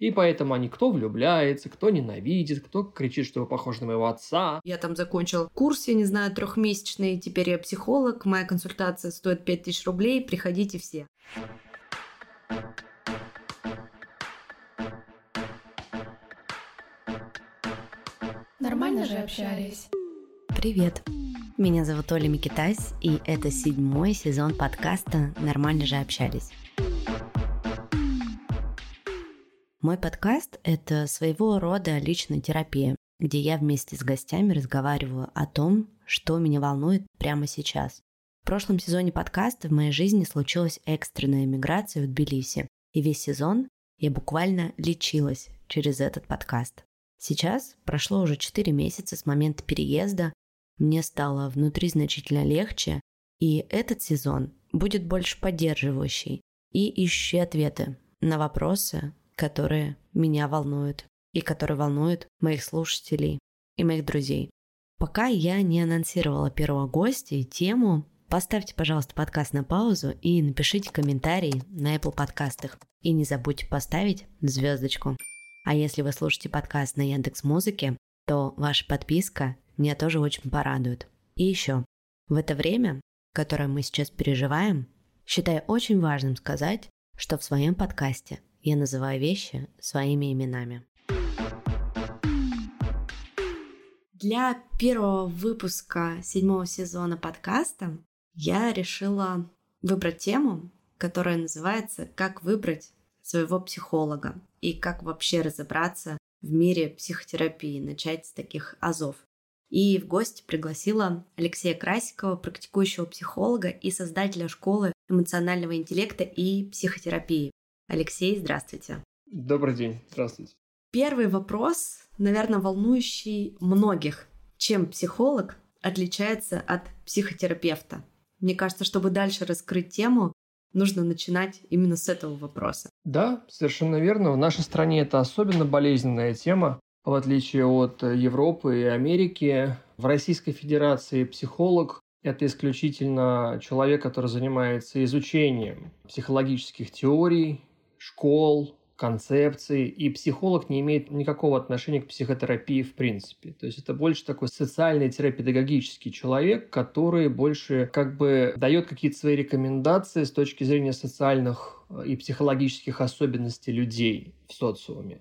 И поэтому они кто влюбляется, кто ненавидит, кто кричит, что вы похожи на моего отца. Я там закончил курс, я не знаю, трехмесячный, теперь я психолог, моя консультация стоит 5000 рублей, приходите все. Нормально же общались. Привет. Меня зовут Оля Микитась, и это седьмой сезон подкаста «Нормально же общались». Мой подкаст – это своего рода личная терапия, где я вместе с гостями разговариваю о том, что меня волнует прямо сейчас. В прошлом сезоне подкаста в моей жизни случилась экстренная миграция в Тбилиси, и весь сезон я буквально лечилась через этот подкаст. Сейчас прошло уже 4 месяца с момента переезда, мне стало внутри значительно легче, и этот сезон будет больше поддерживающий и ищущий ответы на вопросы, которые меня волнуют и которые волнуют моих слушателей и моих друзей. Пока я не анонсировала первого гостя и тему, поставьте, пожалуйста, подкаст на паузу и напишите комментарий на Apple подкастах. И не забудьте поставить звездочку. А если вы слушаете подкаст на Яндекс Музыке, то ваша подписка меня тоже очень порадует. И еще, в это время, которое мы сейчас переживаем, считаю очень важным сказать, что в своем подкасте я называю вещи своими именами. Для первого выпуска седьмого сезона подкаста я решила выбрать тему, которая называется «Как выбрать своего психолога» и как вообще разобраться в мире психотерапии, начать с таких азов. И в гости пригласила Алексея Красикова, практикующего психолога и создателя школы эмоционального интеллекта и психотерапии. Алексей, здравствуйте. Добрый день, здравствуйте. Первый вопрос, наверное, волнующий многих. Чем психолог отличается от психотерапевта? Мне кажется, чтобы дальше раскрыть тему, нужно начинать именно с этого вопроса. Да, совершенно верно. В нашей стране это особенно болезненная тема. В отличие от Европы и Америки, в Российской Федерации психолог это исключительно человек, который занимается изучением психологических теорий, школ, концепций, и психолог не имеет никакого отношения к психотерапии в принципе. То есть это больше такой социальный терапевтический человек, который больше как бы дает какие-то свои рекомендации с точки зрения социальных э, и психологических особенностей людей в социуме.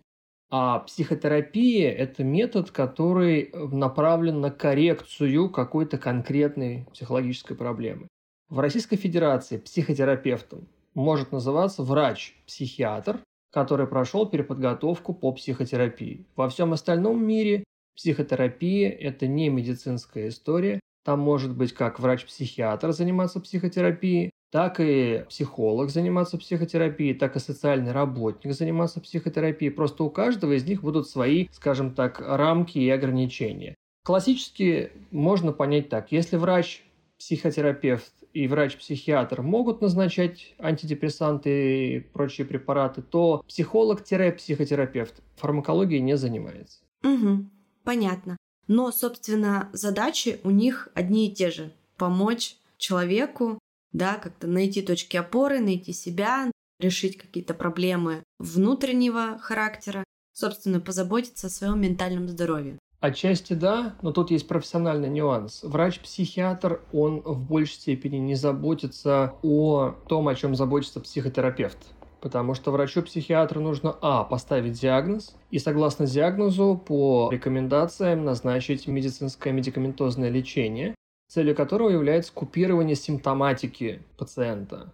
А психотерапия – это метод, который направлен на коррекцию какой-то конкретной психологической проблемы. В Российской Федерации психотерапевтом может называться врач-психиатр, который прошел переподготовку по психотерапии. Во всем остальном мире психотерапия – это не медицинская история. Там может быть как врач-психиатр заниматься психотерапией, так и психолог заниматься психотерапией, так и социальный работник заниматься психотерапией. Просто у каждого из них будут свои, скажем так, рамки и ограничения. Классически можно понять так. Если врач психотерапевт и врач-психиатр могут назначать антидепрессанты и прочие препараты, то психолог-психотерапевт фармакологией не занимается. Угу, понятно. Но, собственно, задачи у них одни и те же. Помочь человеку, да, как-то найти точки опоры, найти себя, решить какие-то проблемы внутреннего характера, собственно, позаботиться о своем ментальном здоровье. Отчасти да, но тут есть профессиональный нюанс. Врач-психиатр, он в большей степени не заботится о том, о чем заботится психотерапевт. Потому что врачу-психиатру нужно, а, поставить диагноз, и согласно диагнозу по рекомендациям назначить медицинское медикаментозное лечение, целью которого является купирование симптоматики пациента.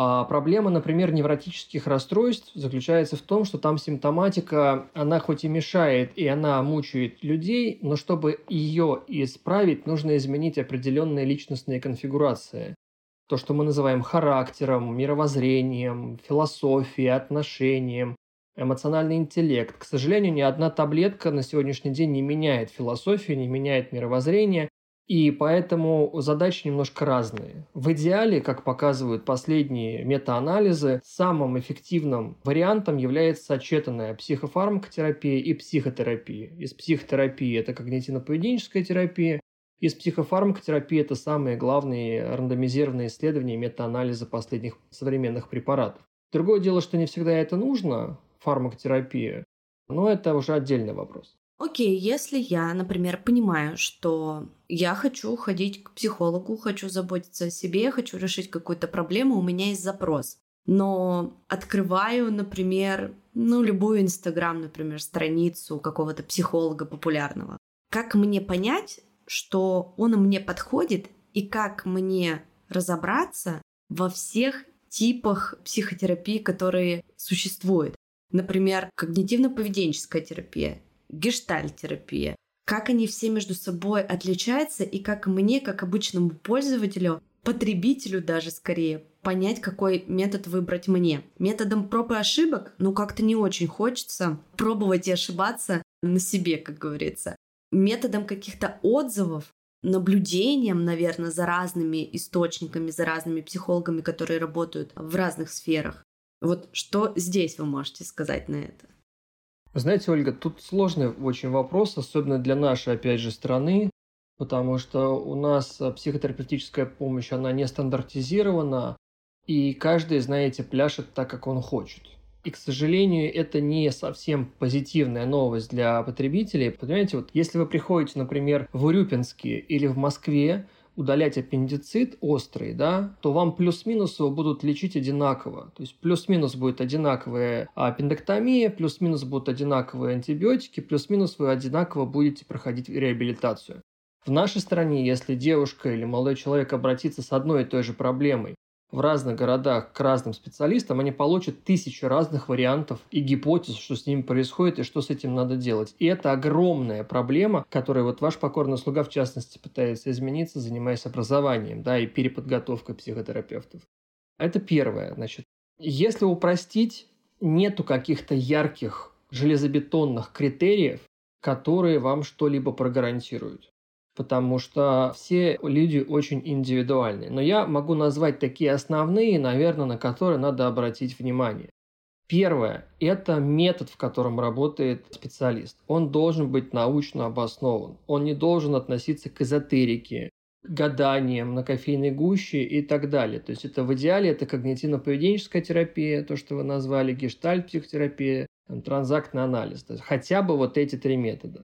А проблема, например, невротических расстройств заключается в том, что там симптоматика, она хоть и мешает, и она мучает людей, но чтобы ее исправить, нужно изменить определенные личностные конфигурации. То, что мы называем характером, мировоззрением, философией, отношением, эмоциональный интеллект. К сожалению, ни одна таблетка на сегодняшний день не меняет философию, не меняет мировоззрение, и поэтому задачи немножко разные. В идеале, как показывают последние метаанализы, самым эффективным вариантом является сочетанная психофармакотерапия и психотерапия. Из психотерапии это когнитивно-поведенческая терапия, из психофармакотерапии это самые главные рандомизированные исследования и метаанализы последних современных препаратов. Другое дело, что не всегда это нужно. фармакотерапию, но это уже отдельный вопрос. Окей, если я, например, понимаю, что я хочу ходить к психологу, хочу заботиться о себе, хочу решить какую-то проблему, у меня есть запрос. Но открываю, например, ну, любую Инстаграм, например, страницу какого-то психолога популярного. Как мне понять, что он мне подходит, и как мне разобраться во всех типах психотерапии, которые существуют? Например, когнитивно-поведенческая терапия, гештальтерапия. Как они все между собой отличаются и как мне, как обычному пользователю, потребителю даже скорее, понять, какой метод выбрать мне. Методом проб и ошибок, ну как-то не очень хочется пробовать и ошибаться на себе, как говорится. Методом каких-то отзывов, наблюдением, наверное, за разными источниками, за разными психологами, которые работают в разных сферах. Вот что здесь вы можете сказать на это? Знаете, Ольга, тут сложный очень вопрос, особенно для нашей, опять же, страны, потому что у нас психотерапевтическая помощь, она не стандартизирована, и каждый, знаете, пляшет так, как он хочет. И, к сожалению, это не совсем позитивная новость для потребителей. Понимаете, вот если вы приходите, например, в Урюпинске или в Москве, удалять аппендицит острый, да, то вам плюс-минус его будут лечить одинаково. То есть плюс-минус будет одинаковая аппендэктомия, плюс-минус будут одинаковые антибиотики, плюс-минус вы одинаково будете проходить реабилитацию. В нашей стране, если девушка или молодой человек обратится с одной и той же проблемой в разных городах к разным специалистам, они получат тысячи разных вариантов и гипотез, что с ними происходит и что с этим надо делать. И это огромная проблема, которую вот ваш покорный слуга, в частности, пытается измениться, занимаясь образованием да, и переподготовкой психотерапевтов. Это первое. Значит, если упростить, нету каких-то ярких железобетонных критериев, которые вам что-либо прогарантируют потому что все люди очень индивидуальны. Но я могу назвать такие основные, наверное, на которые надо обратить внимание. Первое – это метод, в котором работает специалист. Он должен быть научно обоснован. Он не должен относиться к эзотерике, гаданиям на кофейной гуще и так далее. То есть это в идеале это когнитивно-поведенческая терапия, то, что вы назвали, гештальт-психотерапия, транзактный анализ. То есть хотя бы вот эти три метода.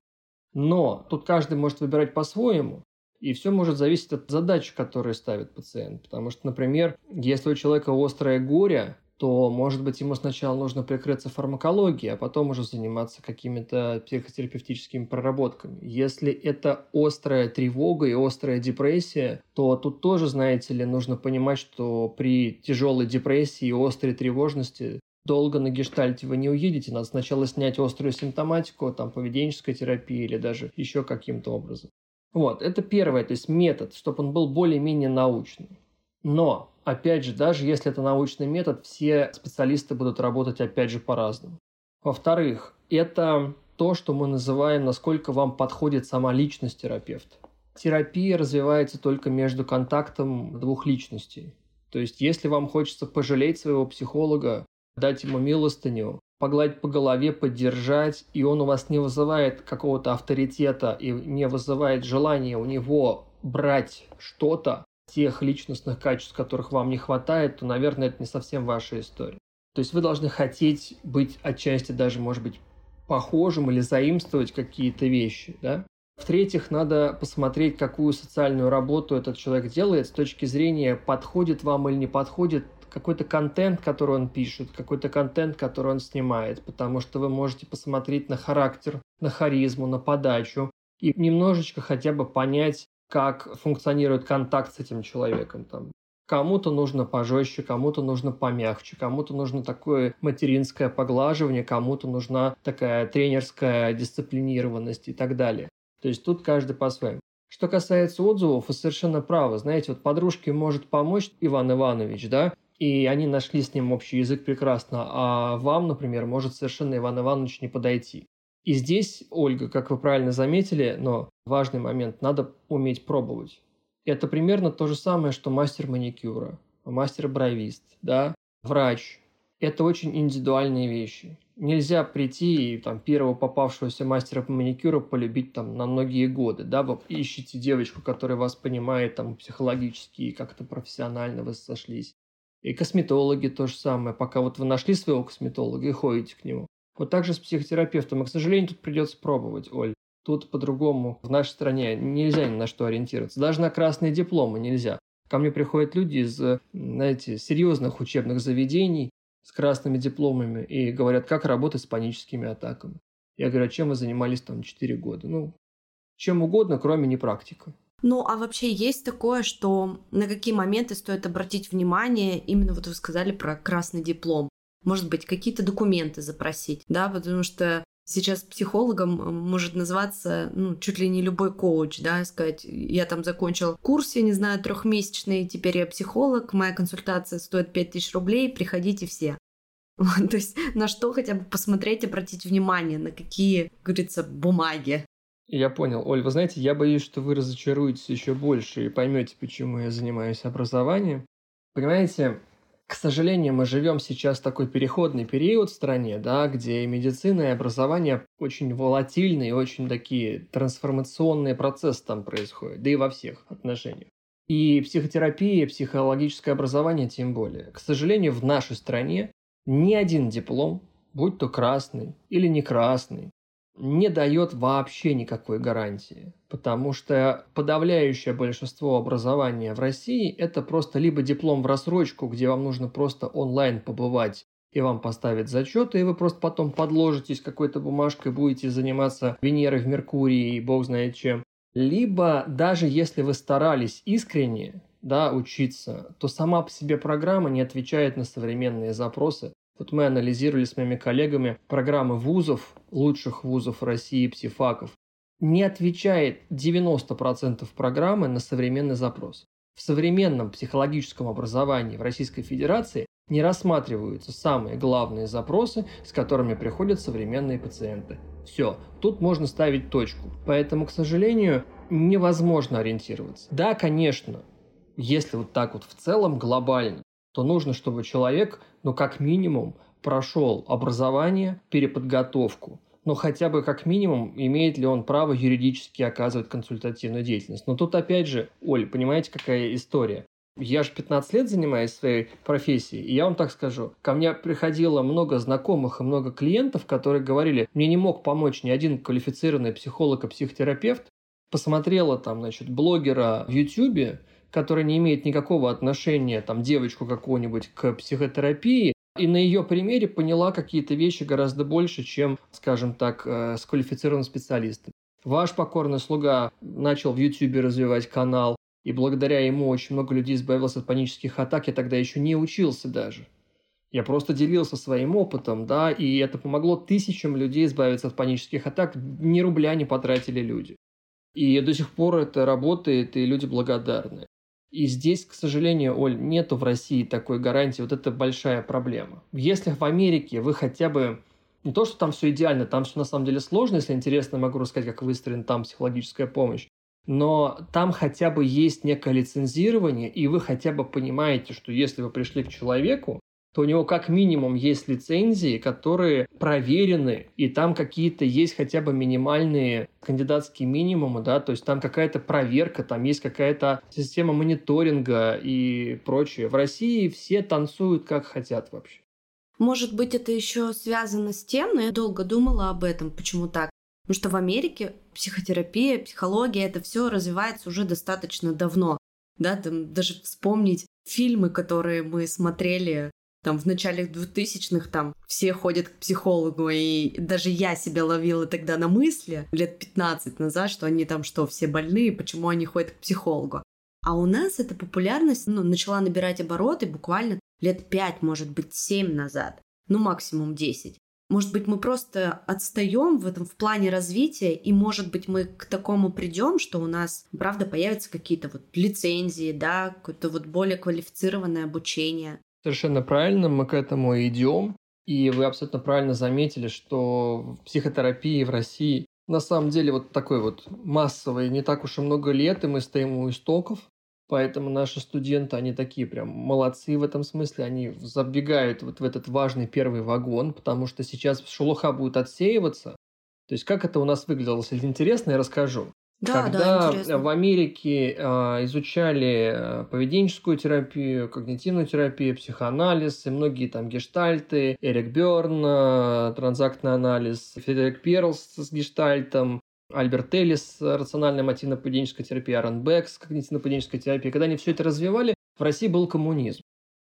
Но тут каждый может выбирать по-своему, и все может зависеть от задачи, которые ставит пациент. Потому что, например, если у человека острое горе, то, может быть, ему сначала нужно прикрыться фармакологией, а потом уже заниматься какими-то психотерапевтическими проработками. Если это острая тревога и острая депрессия, то тут тоже, знаете ли, нужно понимать, что при тяжелой депрессии и острой тревожности долго на гештальте вы не уедете, надо сначала снять острую симптоматику, там, поведенческая терапия или даже еще каким-то образом. Вот, это первое, то есть метод, чтобы он был более-менее научный. Но, опять же, даже если это научный метод, все специалисты будут работать, опять же, по-разному. Во-вторых, это то, что мы называем, насколько вам подходит сама личность терапевта. Терапия развивается только между контактом двух личностей. То есть, если вам хочется пожалеть своего психолога, дать ему милостыню, погладить по голове, поддержать, и он у вас не вызывает какого-то авторитета и не вызывает желания у него брать что-то, тех личностных качеств, которых вам не хватает, то, наверное, это не совсем ваша история. То есть вы должны хотеть быть отчасти даже, может быть, похожим или заимствовать какие-то вещи, да? В-третьих, надо посмотреть, какую социальную работу этот человек делает с точки зрения, подходит вам или не подходит какой-то контент, который он пишет, какой-то контент, который он снимает, потому что вы можете посмотреть на характер, на харизму, на подачу и немножечко хотя бы понять, как функционирует контакт с этим человеком. Там, Кому-то нужно пожестче, кому-то нужно помягче, кому-то нужно такое материнское поглаживание, кому-то нужна такая тренерская дисциплинированность и так далее. То есть тут каждый по-своему. Что касается отзывов, вы совершенно правы. Знаете, вот подружке может помочь Иван Иванович, да, и они нашли с ним общий язык прекрасно, а вам, например, может совершенно Иван Иванович не подойти. И здесь, Ольга, как вы правильно заметили, но важный момент, надо уметь пробовать. Это примерно то же самое, что мастер маникюра, мастер-бровист, да, врач. Это очень индивидуальные вещи. Нельзя прийти и там, первого попавшегося мастера по маникюру полюбить там, на многие годы. Да? Вы ищете девочку, которая вас понимает там, психологически и как-то профессионально вы сошлись. И косметологи то же самое. Пока вот вы нашли своего косметолога и ходите к нему. Вот так же с психотерапевтом. И, к сожалению, тут придется пробовать, Оль. Тут по-другому в нашей стране нельзя ни на что ориентироваться. Даже на красные дипломы нельзя. Ко мне приходят люди из, знаете, серьезных учебных заведений с красными дипломами и говорят, как работать с паническими атаками. Я говорю, а чем вы занимались там 4 года? Ну, чем угодно, кроме не практика. Ну, а вообще есть такое, что на какие моменты стоит обратить внимание, именно вот вы сказали про красный диплом. Может быть, какие-то документы запросить, да, потому что сейчас психологом может называться ну, чуть ли не любой коуч, да, сказать, я там закончил курс, я не знаю, трехмесячный, теперь я психолог, моя консультация стоит 5000 рублей, приходите все. То есть на что хотя бы посмотреть, обратить внимание, на какие, как говорится, бумаги. Я понял. Оль, вы знаете, я боюсь, что вы разочаруетесь еще больше и поймете, почему я занимаюсь образованием. Понимаете, к сожалению, мы живем сейчас в такой переходный период в стране, да, где и медицина, и образование очень волатильные, очень такие трансформационные процессы там происходят, да и во всех отношениях. И психотерапия, психологическое образование тем более. К сожалению, в нашей стране ни один диплом, будь то красный или не красный, не дает вообще никакой гарантии, потому что подавляющее большинство образования в России – это просто либо диплом в рассрочку, где вам нужно просто онлайн побывать и вам поставят зачеты, и вы просто потом подложитесь какой-то бумажкой, будете заниматься Венерой в Меркурии и бог знает чем. Либо даже если вы старались искренне да, учиться, то сама по себе программа не отвечает на современные запросы, вот мы анализировали с моими коллегами программы вузов, лучших вузов России, псифаков. Не отвечает 90% программы на современный запрос. В современном психологическом образовании в Российской Федерации не рассматриваются самые главные запросы, с которыми приходят современные пациенты. Все, тут можно ставить точку. Поэтому, к сожалению, невозможно ориентироваться. Да, конечно, если вот так вот в целом глобально, то нужно, чтобы человек, ну как минимум, прошел образование, переподготовку, но хотя бы как минимум имеет ли он право юридически оказывать консультативную деятельность. Но тут опять же, Оль, понимаете, какая история? Я же 15 лет занимаюсь своей профессией, и я вам так скажу, ко мне приходило много знакомых и много клиентов, которые говорили, мне не мог помочь ни один квалифицированный психолог и психотерапевт, посмотрела там, значит, блогера в Ютьюбе, которая не имеет никакого отношения, там, девочку какую-нибудь к психотерапии, и на ее примере поняла какие-то вещи гораздо больше, чем, скажем так, э, с квалифицированным специалистом. Ваш покорный слуга начал в YouTube развивать канал, и благодаря ему очень много людей избавилось от панических атак. Я тогда еще не учился даже. Я просто делился своим опытом, да, и это помогло тысячам людей избавиться от панических атак. Ни рубля не потратили люди. И до сих пор это работает, и люди благодарны. И здесь, к сожалению, Оль, нету в России такой гарантии. Вот это большая проблема. Если в Америке вы хотя бы не то, что там все идеально, там все на самом деле сложно, если интересно, могу рассказать, как выстроена там психологическая помощь. Но там хотя бы есть некое лицензирование, и вы хотя бы понимаете, что если вы пришли к человеку, то у него как минимум есть лицензии, которые проверены, и там какие-то есть хотя бы минимальные кандидатские минимумы, да, то есть там какая-то проверка, там есть какая-то система мониторинга и прочее. В России все танцуют как хотят вообще. Может быть, это еще связано с тем, но я долго думала об этом, почему так. Потому что в Америке психотерапия, психология, это все развивается уже достаточно давно. Да, там даже вспомнить фильмы, которые мы смотрели там в начале 2000-х там все ходят к психологу, и даже я себя ловила тогда на мысли лет 15 назад, что они там что, все больные, почему они ходят к психологу. А у нас эта популярность ну, начала набирать обороты буквально лет 5, может быть, 7 назад, ну максимум 10. Может быть, мы просто отстаем в этом в плане развития, и, может быть, мы к такому придем, что у нас, правда, появятся какие-то вот лицензии, да, какое-то вот более квалифицированное обучение. Совершенно правильно, мы к этому идем. И вы абсолютно правильно заметили, что в психотерапии в России на самом деле вот такой вот массовый не так уж и много лет, и мы стоим у истоков. Поэтому наши студенты, они такие прям молодцы в этом смысле, они забегают вот в этот важный первый вагон, потому что сейчас шелуха будет отсеиваться. То есть как это у нас выглядело, если интересно, я расскажу. Да, Когда да, в Америке э, изучали э, поведенческую терапию, когнитивную терапию, психоанализ и многие там гештальты, Эрик Берн, э, транзактный анализ, Фредерик Перлс с гештальтом, Альберт Эллис, рациональная мотивно-поведенческая терапия, Аарон Бекс, когнитивно-поведенческая терапия, когда они все это развивали, в России был коммунизм.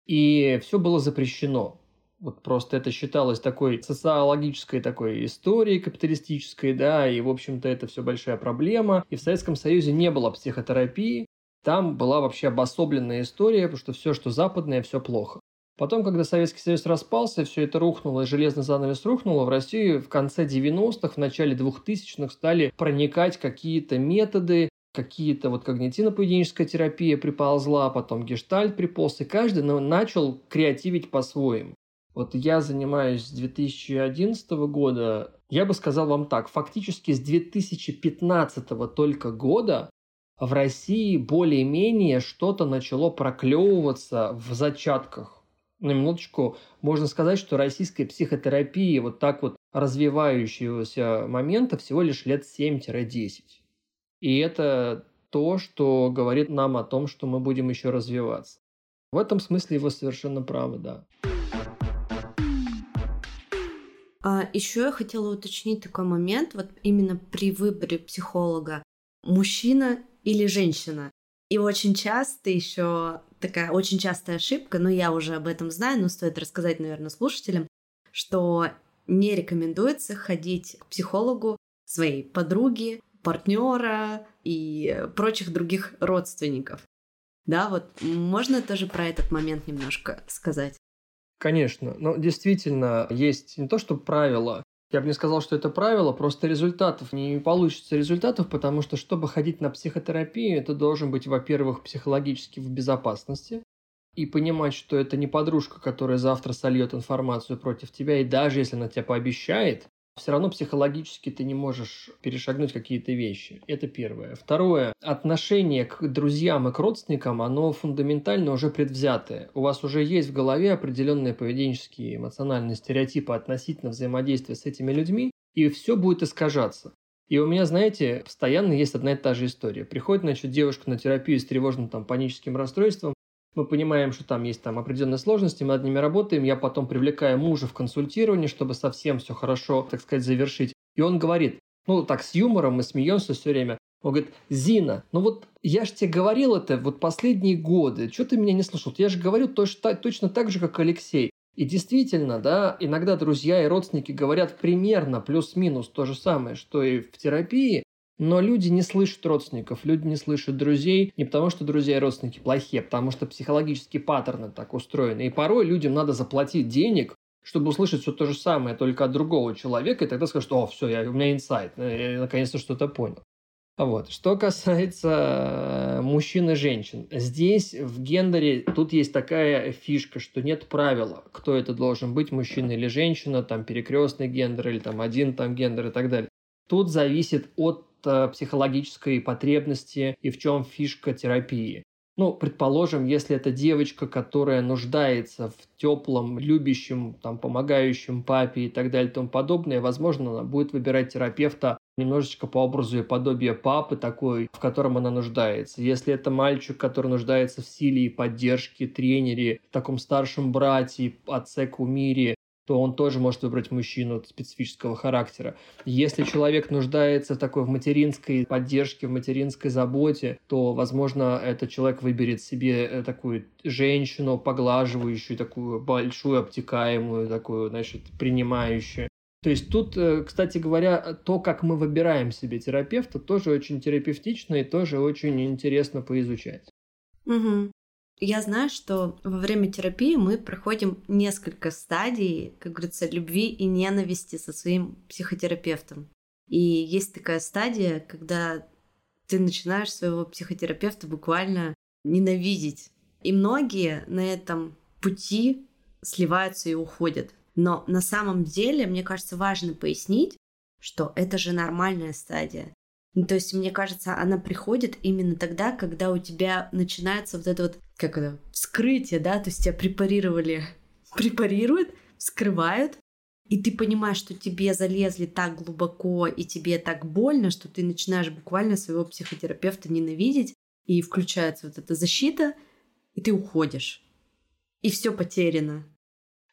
И все было запрещено. Вот просто это считалось такой социологической такой историей капиталистической, да, и, в общем-то, это все большая проблема. И в Советском Союзе не было психотерапии, там была вообще обособленная история, потому что все, что западное, все плохо. Потом, когда Советский Союз распался, все это рухнуло, и железный занавес рухнуло, в Россию в конце 90-х, в начале 2000-х стали проникать какие-то методы, какие-то вот когнитивно-поведенческая терапия приползла, потом гештальт приполз, и каждый начал креативить по-своему. Вот я занимаюсь с 2011 года. Я бы сказал вам так, фактически с 2015 только года в России более-менее что-то начало проклевываться в зачатках. На минуточку, можно сказать, что российская психотерапия вот так вот развивающегося момента всего лишь лет 7-10. И это то, что говорит нам о том, что мы будем еще развиваться. В этом смысле вы совершенно правы, да. А еще я хотела уточнить такой момент, вот именно при выборе психолога, мужчина или женщина. И очень часто еще такая очень частая ошибка, но я уже об этом знаю, но стоит рассказать, наверное, слушателям, что не рекомендуется ходить к психологу своей подруги, партнера и прочих других родственников. Да, вот можно тоже про этот момент немножко сказать. Конечно, но действительно есть не то, что правило, я бы не сказал, что это правило, просто результатов не получится результатов, потому что, чтобы ходить на психотерапию, это должен быть, во-первых, психологически в безопасности, и понимать, что это не подружка, которая завтра сольет информацию против тебя, и даже если она тебя пообещает, все равно психологически ты не можешь перешагнуть какие-то вещи. Это первое. Второе. Отношение к друзьям и к родственникам, оно фундаментально уже предвзятое. У вас уже есть в голове определенные поведенческие эмоциональные стереотипы относительно взаимодействия с этими людьми, и все будет искажаться. И у меня, знаете, постоянно есть одна и та же история. Приходит, значит, девушка на терапию с тревожным там паническим расстройством, мы понимаем, что там есть там определенные сложности, мы над ними работаем, я потом привлекаю мужа в консультирование, чтобы совсем все хорошо, так сказать, завершить. И он говорит, ну так с юмором, мы смеемся все время, он говорит, Зина, ну вот я же тебе говорил это вот последние годы, что ты меня не слушал? Я же говорю точно, точно так же, как Алексей. И действительно, да, иногда друзья и родственники говорят примерно плюс-минус то же самое, что и в терапии, но люди не слышат родственников, люди не слышат друзей не потому, что друзья и родственники плохие, а потому что психологические паттерны так устроены. И порой людям надо заплатить денег, чтобы услышать все то же самое, только от другого человека, и тогда скажут, о, все, я, у меня инсайт, я наконец-то что-то понял. Вот. Что касается э, мужчин и женщин, здесь в гендере тут есть такая фишка, что нет правила, кто это должен быть, мужчина или женщина, там перекрестный гендер или там один там гендер и так далее. Тут зависит от психологической потребности и в чем фишка терапии. Ну, предположим, если это девочка, которая нуждается в теплом, любящем, там, помогающем папе и так далее и тому подобное, возможно, она будет выбирать терапевта немножечко по образу и подобию папы такой, в котором она нуждается. Если это мальчик, который нуждается в силе и поддержке, тренере, таком старшем брате, отце-кумире, то он тоже может выбрать мужчину специфического характера. Если человек нуждается в такой в материнской поддержке, в материнской заботе, то, возможно, этот человек выберет себе э, такую женщину, поглаживающую, такую большую, обтекаемую, такую, значит, принимающую. То есть тут, э, кстати говоря, то, как мы выбираем себе терапевта, тоже очень терапевтично и тоже очень интересно поизучать. Угу. Я знаю, что во время терапии мы проходим несколько стадий, как говорится, любви и ненависти со своим психотерапевтом. И есть такая стадия, когда ты начинаешь своего психотерапевта буквально ненавидеть. И многие на этом пути сливаются и уходят. Но на самом деле, мне кажется, важно пояснить, что это же нормальная стадия. Ну, то есть, мне кажется, она приходит именно тогда, когда у тебя начинается вот это вот, как это, вскрытие, да, то есть тебя препарировали, препарируют, вскрывают, и ты понимаешь, что тебе залезли так глубоко и тебе так больно, что ты начинаешь буквально своего психотерапевта ненавидеть, и включается вот эта защита, и ты уходишь. И все потеряно.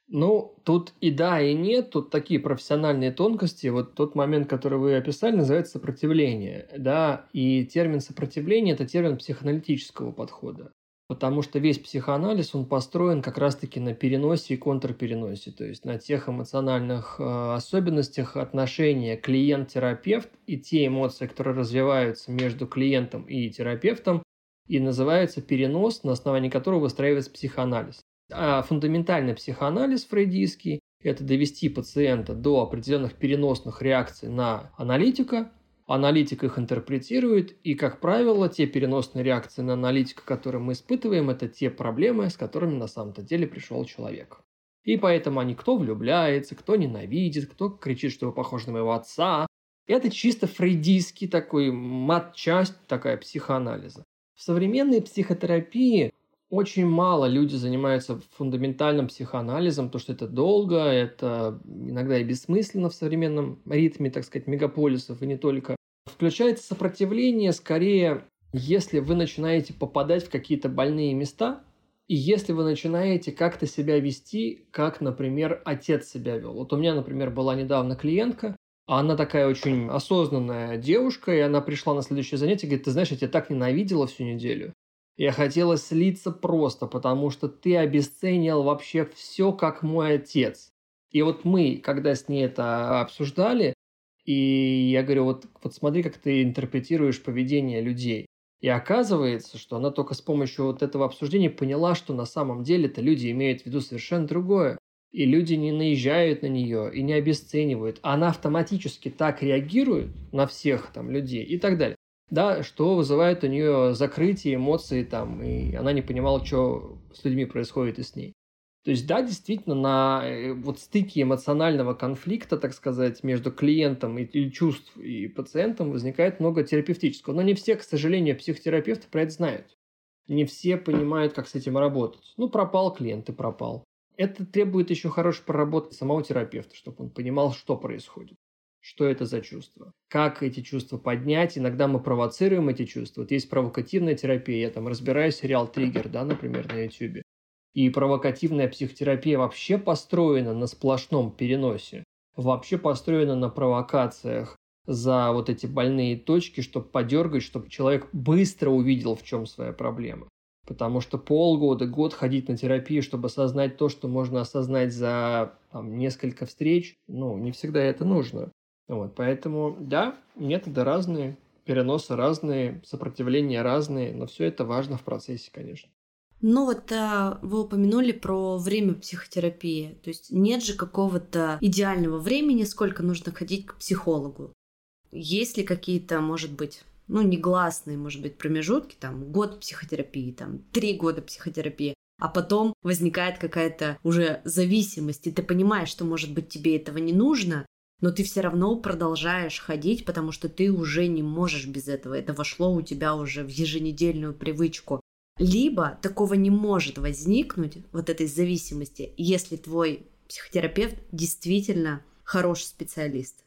Ну, тут и да, и нет, тут такие профессиональные тонкости. Вот тот момент, который вы описали, называется сопротивление. Да, и термин сопротивление – это термин психоаналитического подхода. Потому что весь психоанализ, он построен как раз-таки на переносе и контрпереносе, то есть на тех эмоциональных э, особенностях отношения клиент-терапевт и те эмоции, которые развиваются между клиентом и терапевтом, и называется перенос, на основании которого выстраивается психоанализ. А фундаментальный психоанализ фрейдистский – это довести пациента до определенных переносных реакций на аналитика, аналитик их интерпретирует, и, как правило, те переносные реакции на аналитика, которые мы испытываем, это те проблемы, с которыми на самом-то деле пришел человек. И поэтому они кто влюбляется, кто ненавидит, кто кричит, что вы похожи на моего отца. Это чисто фрейдистский такой мат-часть, такая психоанализа. В современной психотерапии очень мало люди занимаются фундаментальным психоанализом, потому что это долго, это иногда и бессмысленно в современном ритме, так сказать, мегаполисов и не только. Включается сопротивление скорее, если вы начинаете попадать в какие-то больные места, и если вы начинаете как-то себя вести, как, например, отец себя вел. Вот у меня, например, была недавно клиентка, а она такая очень осознанная девушка, и она пришла на следующее занятие и говорит, ты знаешь, я тебя так ненавидела всю неделю. Я хотела слиться просто, потому что ты обесценил вообще все, как мой отец. И вот мы, когда с ней это обсуждали, и я говорю, вот, вот смотри, как ты интерпретируешь поведение людей. И оказывается, что она только с помощью вот этого обсуждения поняла, что на самом деле-то люди имеют в виду совершенно другое. И люди не наезжают на нее и не обесценивают. Она автоматически так реагирует на всех там людей и так далее да, что вызывает у нее закрытие, эмоции там, и она не понимала, что с людьми происходит и с ней. То есть, да, действительно, на э, вот стыке эмоционального конфликта, так сказать, между клиентом и, или чувств и пациентом возникает много терапевтического. Но не все, к сожалению, психотерапевты про это знают. Не все понимают, как с этим работать. Ну, пропал клиент и пропал. Это требует еще хорошей проработки самого терапевта, чтобы он понимал, что происходит что это за чувство, как эти чувства поднять. Иногда мы провоцируем эти чувства. Вот есть провокативная терапия, я там разбираю сериал «Триггер», да, например, на YouTube. И провокативная психотерапия вообще построена на сплошном переносе, вообще построена на провокациях за вот эти больные точки, чтобы подергать, чтобы человек быстро увидел, в чем своя проблема. Потому что полгода, год ходить на терапию, чтобы осознать то, что можно осознать за там, несколько встреч, ну, не всегда это нужно. Вот, поэтому, да, методы разные, переносы разные, сопротивления разные, но все это важно в процессе, конечно. Ну вот а, вы упомянули про время психотерапии. То есть нет же какого-то идеального времени, сколько нужно ходить к психологу. Есть ли какие-то, может быть, ну, негласные, может быть, промежутки, там, год психотерапии, там, три года психотерапии, а потом возникает какая-то уже зависимость, и ты понимаешь, что, может быть, тебе этого не нужно, но ты все равно продолжаешь ходить, потому что ты уже не можешь без этого. Это вошло у тебя уже в еженедельную привычку. Либо такого не может возникнуть, вот этой зависимости, если твой психотерапевт действительно хороший специалист.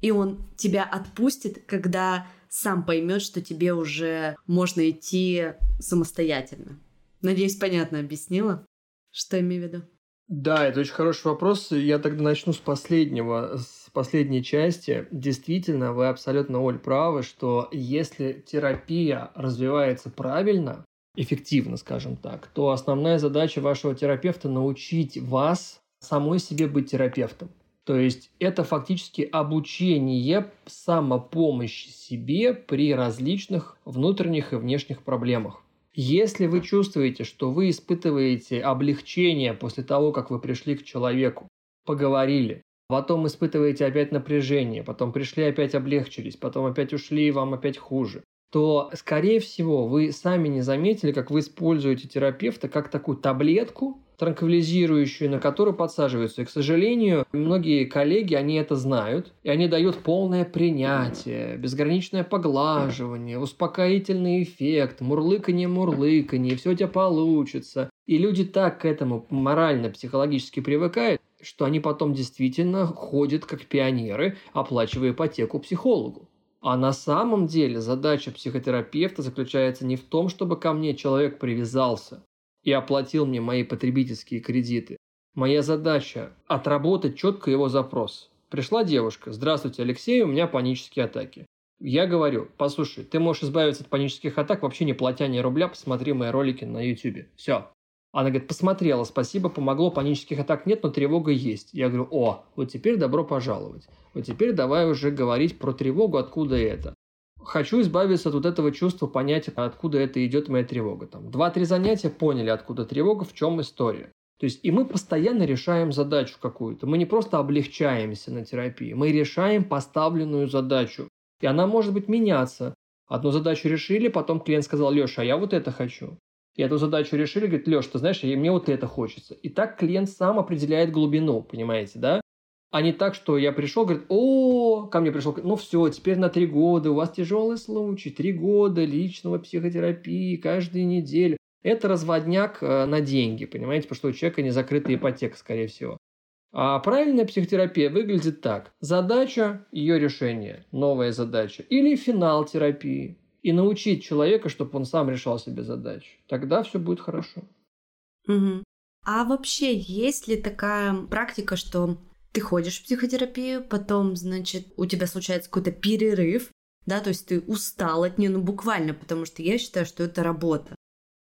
И он тебя отпустит, когда сам поймет, что тебе уже можно идти самостоятельно. Надеюсь, понятно объяснила, что имею в виду. Да, это очень хороший вопрос. Я тогда начну с последнего, с последней части. Действительно, вы абсолютно, Оль, правы, что если терапия развивается правильно, эффективно, скажем так, то основная задача вашего терапевта научить вас самой себе быть терапевтом. То есть это фактически обучение самопомощи себе при различных внутренних и внешних проблемах. Если вы чувствуете, что вы испытываете облегчение после того, как вы пришли к человеку, поговорили, потом испытываете опять напряжение, потом пришли, опять облегчились, потом опять ушли, и вам опять хуже, то, скорее всего, вы сами не заметили, как вы используете терапевта как такую таблетку, транквилизирующую, на которую подсаживаются. И, к сожалению, многие коллеги, они это знают, и они дают полное принятие, безграничное поглаживание, успокоительный эффект, мурлыканье-мурлыканье, все у тебя получится. И люди так к этому морально, психологически привыкают, что они потом действительно ходят как пионеры, оплачивая ипотеку психологу. А на самом деле задача психотерапевта заключается не в том, чтобы ко мне человек привязался и оплатил мне мои потребительские кредиты. Моя задача – отработать четко его запрос. Пришла девушка. «Здравствуйте, Алексей, у меня панические атаки». Я говорю, послушай, ты можешь избавиться от панических атак, вообще не платя ни рубля, посмотри мои ролики на YouTube. Все. Она говорит, посмотрела, спасибо, помогло, панических атак нет, но тревога есть. Я говорю, о, вот теперь добро пожаловать. Вот теперь давай уже говорить про тревогу, откуда это. Хочу избавиться от вот этого чувства, понять, откуда это идет моя тревога. Там два-три занятия поняли, откуда тревога, в чем история. То есть и мы постоянно решаем задачу какую-то. Мы не просто облегчаемся на терапии, мы решаем поставленную задачу. И она может быть меняться. Одну задачу решили, потом клиент сказал, Леша, а я вот это хочу. И эту задачу решили, говорит, Леш, ты знаешь, мне вот это хочется. И так клиент сам определяет глубину, понимаете, да? А не так, что я пришел, говорит, о, ко мне пришел, ну все, теперь на три года, у вас тяжелый случай, три года личного психотерапии каждую неделю. Это разводняк э, на деньги, понимаете, потому что у человека не закрыта ипотека, скорее всего. А правильная психотерапия выглядит так. Задача, ее решение, новая задача. Или финал терапии и научить человека, чтобы он сам решал себе задачи. Тогда все будет хорошо. Угу. А вообще, есть ли такая практика, что ты ходишь в психотерапию, потом, значит, у тебя случается какой-то перерыв, да, то есть ты устал от нее, ну буквально, потому что я считаю, что это работа.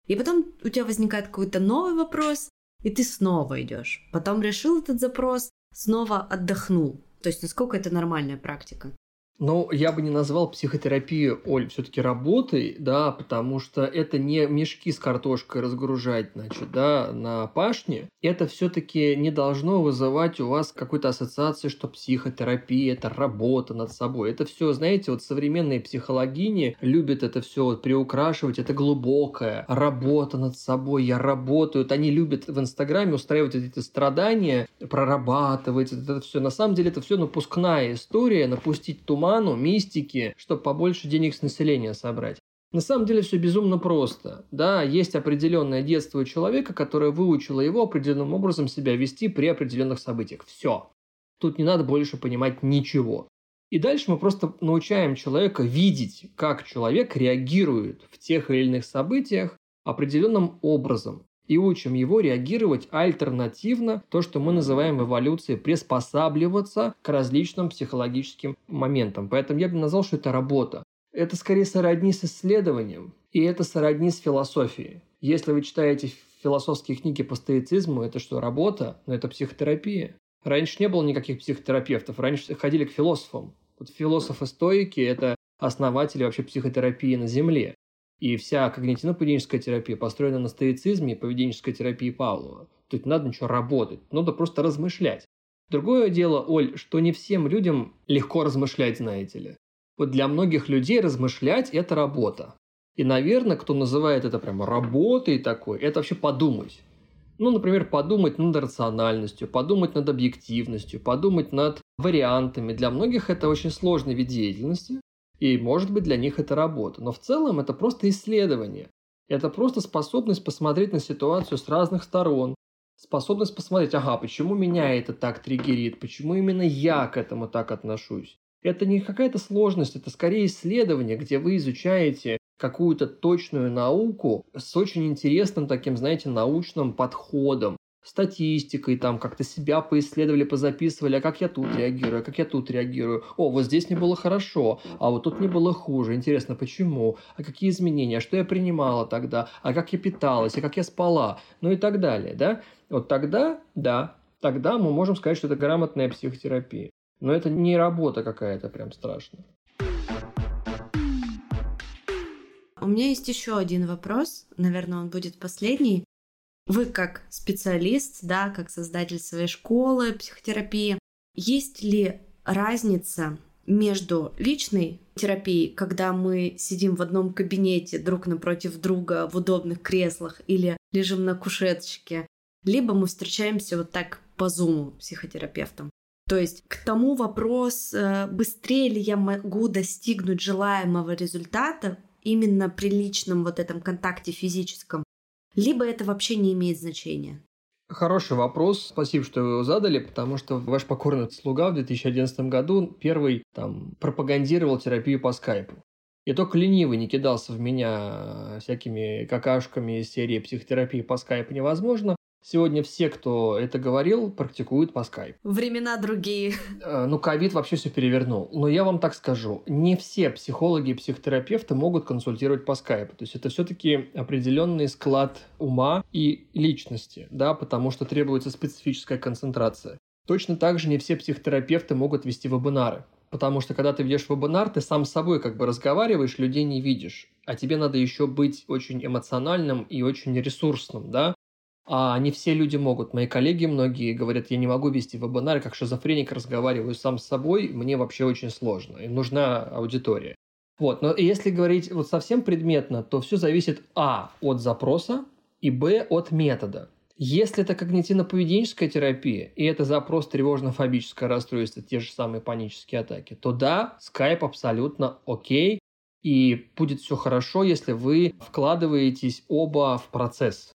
И потом у тебя возникает какой-то новый вопрос, и ты снова идешь. Потом решил этот запрос, снова отдохнул. То есть насколько это нормальная практика? Но я бы не назвал психотерапию, Оль, все-таки работой, да, потому что это не мешки с картошкой разгружать, значит, да, на пашне. Это все-таки не должно вызывать у вас какой-то ассоциации, что психотерапия – это работа над собой. Это все, знаете, вот современные психологини любят это все вот приукрашивать. Это глубокая работа над собой. Я работаю. Вот они любят в Инстаграме устраивать эти страдания, прорабатывать это все. На самом деле это все напускная история, напустить туман шаману, мистике, чтобы побольше денег с населения собрать. На самом деле все безумно просто. Да, есть определенное детство у человека, которое выучило его определенным образом себя вести при определенных событиях. Все. Тут не надо больше понимать ничего. И дальше мы просто научаем человека видеть, как человек реагирует в тех или иных событиях определенным образом и учим его реагировать альтернативно, то, что мы называем в эволюции приспосабливаться к различным психологическим моментам. Поэтому я бы назвал, что это работа. Это скорее сродни с исследованием, и это сродни с философией. Если вы читаете философские книги по стоицизму, это что, работа? Но это психотерапия. Раньше не было никаких психотерапевтов, раньше ходили к философам. Вот философы-стоики – это основатели вообще психотерапии на Земле. И вся когнитивно-поведенческая терапия построена на стоицизме и поведенческой терапии Павлова. Тут не надо ничего работать, надо просто размышлять. Другое дело, Оль, что не всем людям легко размышлять, знаете ли. Вот для многих людей размышлять – это работа. И, наверное, кто называет это прямо работой такой, это вообще подумать. Ну, например, подумать над рациональностью, подумать над объективностью, подумать над вариантами. Для многих это очень сложный вид деятельности, и, может быть, для них это работа. Но в целом это просто исследование. Это просто способность посмотреть на ситуацию с разных сторон. Способность посмотреть, ага, почему меня это так триггерит, почему именно я к этому так отношусь. Это не какая-то сложность, это скорее исследование, где вы изучаете какую-то точную науку с очень интересным таким, знаете, научным подходом статистикой, там как-то себя поисследовали, позаписывали, а как я тут реагирую, а как я тут реагирую. О, вот здесь не было хорошо, а вот тут не было хуже. Интересно, почему? А какие изменения? А что я принимала тогда? А как я питалась? А как я спала? Ну и так далее, да? Вот тогда, да, тогда мы можем сказать, что это грамотная психотерапия. Но это не работа какая-то прям страшная. У меня есть еще один вопрос, наверное, он будет последний. Вы как специалист, да, как создатель своей школы психотерапии, есть ли разница между личной терапией, когда мы сидим в одном кабинете друг напротив друга в удобных креслах или лежим на кушеточке, либо мы встречаемся вот так по зуму психотерапевтом. То есть к тому вопрос, э, быстрее ли я могу достигнуть желаемого результата именно при личном вот этом контакте физическом, либо это вообще не имеет значения? Хороший вопрос. Спасибо, что вы его задали, потому что ваш покорный слуга в 2011 году первый там пропагандировал терапию по скайпу. И только ленивый не кидался в меня всякими какашками из серии психотерапии по скайпу невозможно. Сегодня все, кто это говорил, практикуют по скайпу. Времена другие. Э, ну, ковид вообще все перевернул. Но я вам так скажу, не все психологи и психотерапевты могут консультировать по скайпу. То есть это все-таки определенный склад ума и личности, да, потому что требуется специфическая концентрация. Точно так же не все психотерапевты могут вести вебинары. Потому что когда ты ведешь вебинар, ты сам с собой как бы разговариваешь, людей не видишь. А тебе надо еще быть очень эмоциональным и очень ресурсным, да? А не все люди могут. Мои коллеги многие говорят, я не могу вести вебинары, как шизофреник разговариваю сам с собой, мне вообще очень сложно. Им нужна аудитория. Вот, но если говорить вот совсем предметно, то все зависит а. от запроса и б. от метода. Если это когнитивно-поведенческая терапия, и это запрос тревожно-фобическое расстройство, те же самые панические атаки, то да, скайп абсолютно окей, и будет все хорошо, если вы вкладываетесь оба в процесс.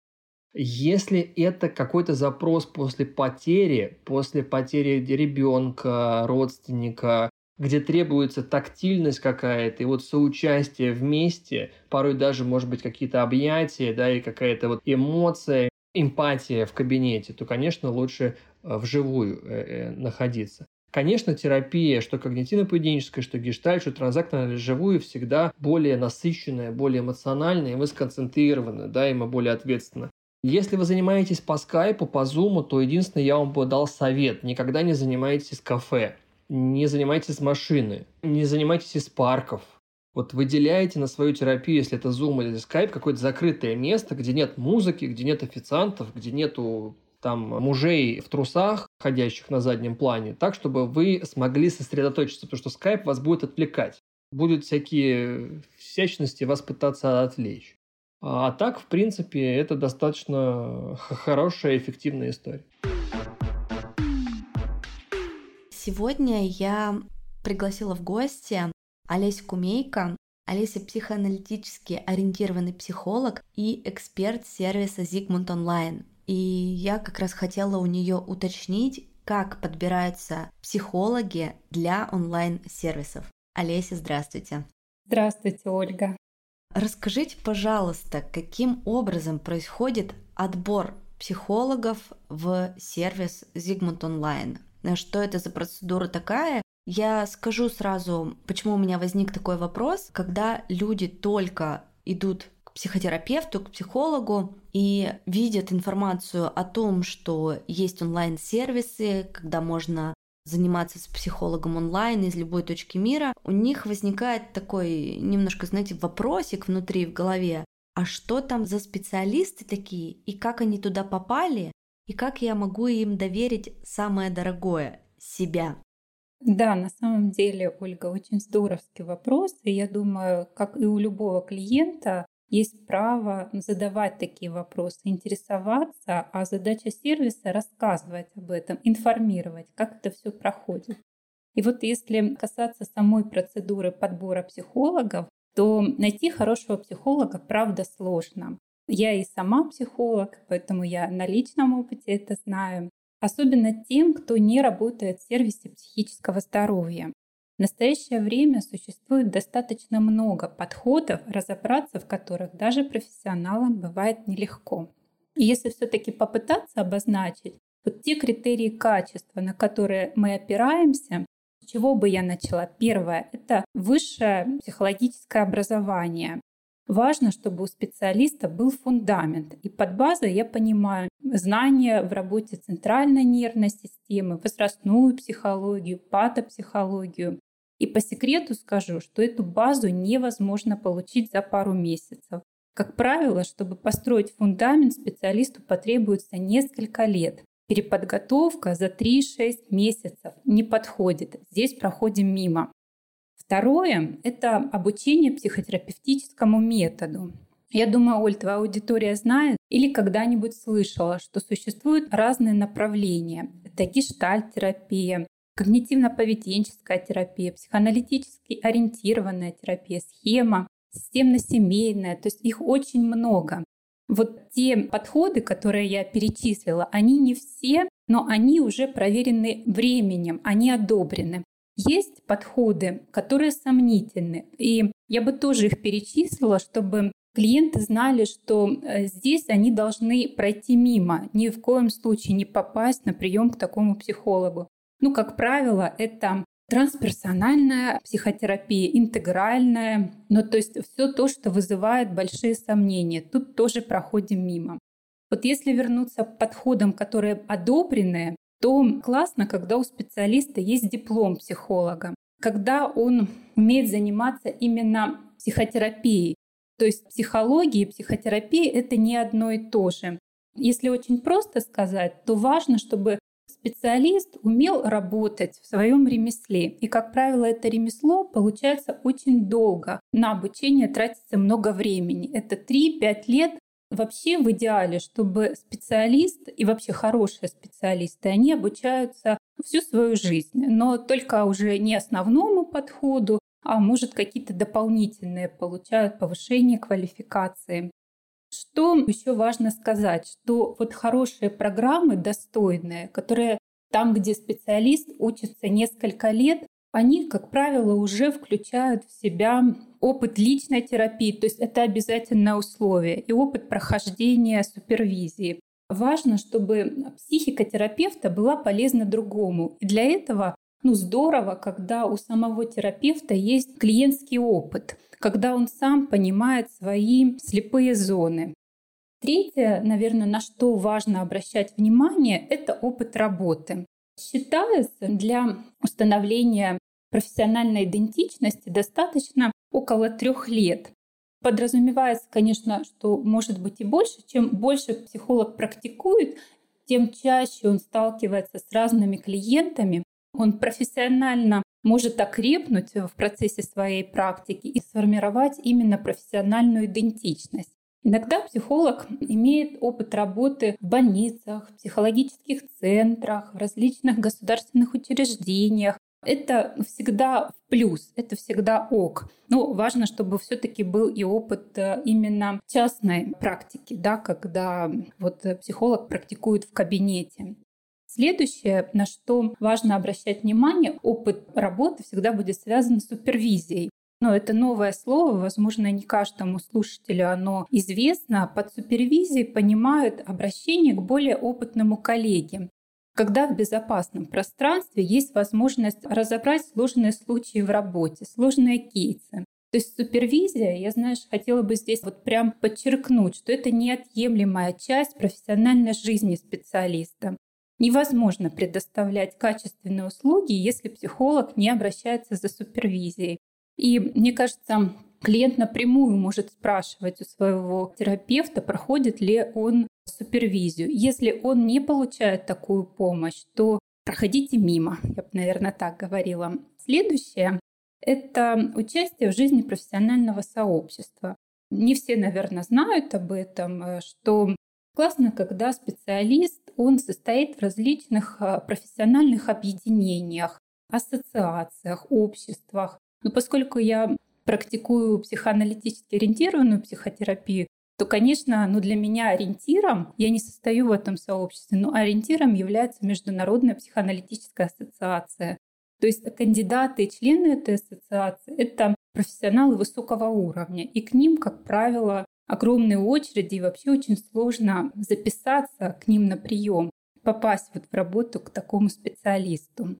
Если это какой-то запрос после потери, после потери ребенка, родственника, где требуется тактильность какая-то и вот соучастие вместе, порой даже, может быть, какие-то объятия, да, и какая-то вот эмоция, эмпатия в кабинете, то, конечно, лучше э, вживую э, э, находиться. Конечно, терапия, что когнитивно-поведенческая, что гештальт, что транзактная живую, всегда более насыщенная, более эмоциональная, и мы сконцентрированы, да, и мы более ответственно. Если вы занимаетесь по скайпу, по зуму, то единственное, я вам бы дал совет. Никогда не занимайтесь кафе, не занимайтесь машины, не занимайтесь из парков. Вот выделяйте на свою терапию, если это Zoom или Skype, какое-то закрытое место, где нет музыки, где нет официантов, где нету там мужей в трусах, ходящих на заднем плане, так, чтобы вы смогли сосредоточиться, потому что Skype вас будет отвлекать. Будут всякие всячности вас пытаться отвлечь. А так, в принципе, это достаточно хорошая, эффективная история. Сегодня я пригласила в гости Олесь Кумейко. Олеся психоаналитически ориентированный психолог и эксперт сервиса Zigmund Online. И я как раз хотела у нее уточнить, как подбираются психологи для онлайн-сервисов. Олеся, здравствуйте. Здравствуйте, Ольга. Расскажите, пожалуйста, каким образом происходит отбор психологов в сервис Zigmund Online? Что это за процедура такая? Я скажу сразу, почему у меня возник такой вопрос. Когда люди только идут к психотерапевту, к психологу и видят информацию о том, что есть онлайн-сервисы, когда можно заниматься с психологом онлайн из любой точки мира, у них возникает такой немножко, знаете, вопросик внутри в голове, а что там за специалисты такие, и как они туда попали, и как я могу им доверить самое дорогое — себя. Да, на самом деле, Ольга, очень здоровский вопрос. И я думаю, как и у любого клиента, есть право задавать такие вопросы, интересоваться, а задача сервиса рассказывать об этом, информировать, как это все проходит. И вот если касаться самой процедуры подбора психологов, то найти хорошего психолога правда сложно. Я и сама психолог, поэтому я на личном опыте это знаю. Особенно тем, кто не работает в сервисе психического здоровья. В настоящее время существует достаточно много подходов, разобраться в которых даже профессионалам бывает нелегко. И если все-таки попытаться обозначить вот те критерии качества, на которые мы опираемся, с чего бы я начала? Первое — это высшее психологическое образование. Важно, чтобы у специалиста был фундамент. И под базой я понимаю знания в работе центральной нервной системы, возрастную психологию, патопсихологию, и по секрету скажу, что эту базу невозможно получить за пару месяцев. Как правило, чтобы построить фундамент, специалисту потребуется несколько лет. Переподготовка за 3-6 месяцев не подходит. Здесь проходим мимо. Второе – это обучение психотерапевтическому методу. Я думаю, Оль, твоя аудитория знает или когда-нибудь слышала, что существуют разные направления. Это гештальт-терапия, когнитивно-поведенческая терапия, психоаналитически ориентированная терапия, схема, системно-семейная, то есть их очень много. вот те подходы, которые я перечислила, они не все, но они уже проверены временем, они одобрены. Есть подходы, которые сомнительны, и я бы тоже их перечислила, чтобы клиенты знали, что э, здесь они должны пройти мимо, ни в коем случае не попасть на прием к такому психологу. Ну, как правило, это трансперсональная психотерапия, интегральная, ну то есть все то, что вызывает большие сомнения, тут тоже проходим мимо. Вот если вернуться к подходам, которые одобрены, то классно, когда у специалиста есть диплом психолога, когда он умеет заниматься именно психотерапией. То есть психология и психотерапия — это не одно и то же. Если очень просто сказать, то важно, чтобы специалист умел работать в своем ремесле. И, как правило, это ремесло получается очень долго. На обучение тратится много времени. Это 3-5 лет. Вообще в идеале, чтобы специалист и вообще хорошие специалисты, они обучаются всю свою жизнь, но только уже не основному подходу, а может какие-то дополнительные получают повышение квалификации. Что еще важно сказать, что вот хорошие программы, достойные, которые там, где специалист учится несколько лет, они, как правило, уже включают в себя опыт личной терапии, то есть это обязательное условие, и опыт прохождения супервизии. Важно, чтобы психика терапевта была полезна другому. И для этого ну, здорово, когда у самого терапевта есть клиентский опыт, когда он сам понимает свои слепые зоны. Третье, наверное, на что важно обращать внимание, это опыт работы. Считается, для установления профессиональной идентичности достаточно около трех лет. Подразумевается, конечно, что может быть и больше. Чем больше психолог практикует, тем чаще он сталкивается с разными клиентами, он профессионально может окрепнуть в процессе своей практики и сформировать именно профессиональную идентичность. Иногда психолог имеет опыт работы в больницах, психологических центрах, в различных государственных учреждениях. Это всегда в плюс, это всегда ок. Но важно, чтобы все-таки был и опыт э, именно частной практики, да, когда вот психолог практикует в кабинете. Следующее, на что важно обращать внимание, опыт работы всегда будет связан с супервизией. Но это новое слово, возможно, не каждому слушателю оно известно. Под супервизией понимают обращение к более опытному коллеге, когда в безопасном пространстве есть возможность разобрать сложные случаи в работе, сложные кейсы. То есть супервизия, я, знаешь, хотела бы здесь вот прям подчеркнуть, что это неотъемлемая часть профессиональной жизни специалиста. Невозможно предоставлять качественные услуги, если психолог не обращается за супервизией. И мне кажется, клиент напрямую может спрашивать у своего терапевта, проходит ли он супервизию. Если он не получает такую помощь, то проходите мимо, я бы, наверное, так говорила. Следующее – это участие в жизни профессионального сообщества. Не все, наверное, знают об этом, э, что классно, когда специалист он состоит в различных а, профессиональных объединениях, ассоциациях, обществах. Но поскольку я практикую психоаналитически ориентированную психотерапию, то, конечно, ну для меня ориентиром, я не состою в этом сообществе, но ориентиром является Международная психоаналитическая ассоциация. То есть кандидаты и члены этой ассоциации — это профессионалы высокого уровня, и к ним, как правило, огромные очереди, и вообще очень сложно записаться к ним на прием, попасть вот в работу к такому специалисту.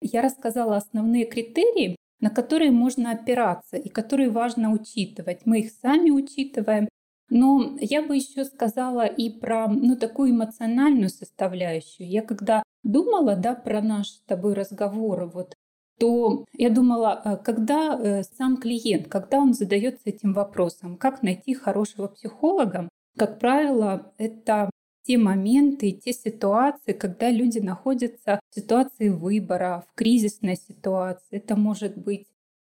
Я рассказала основные критерии, на которые можно опираться и которые важно учитывать. Мы их сами учитываем, но я бы еще сказала и про ну, такую эмоциональную составляющую. Я когда думала да, про наш с тобой разговор, вот то я думала, э, когда э, сам клиент, когда он задается этим вопросом, как найти хорошего психолога, как правило, это те моменты, те ситуации, когда люди находятся в ситуации выбора, в кризисной ситуации. Это может быть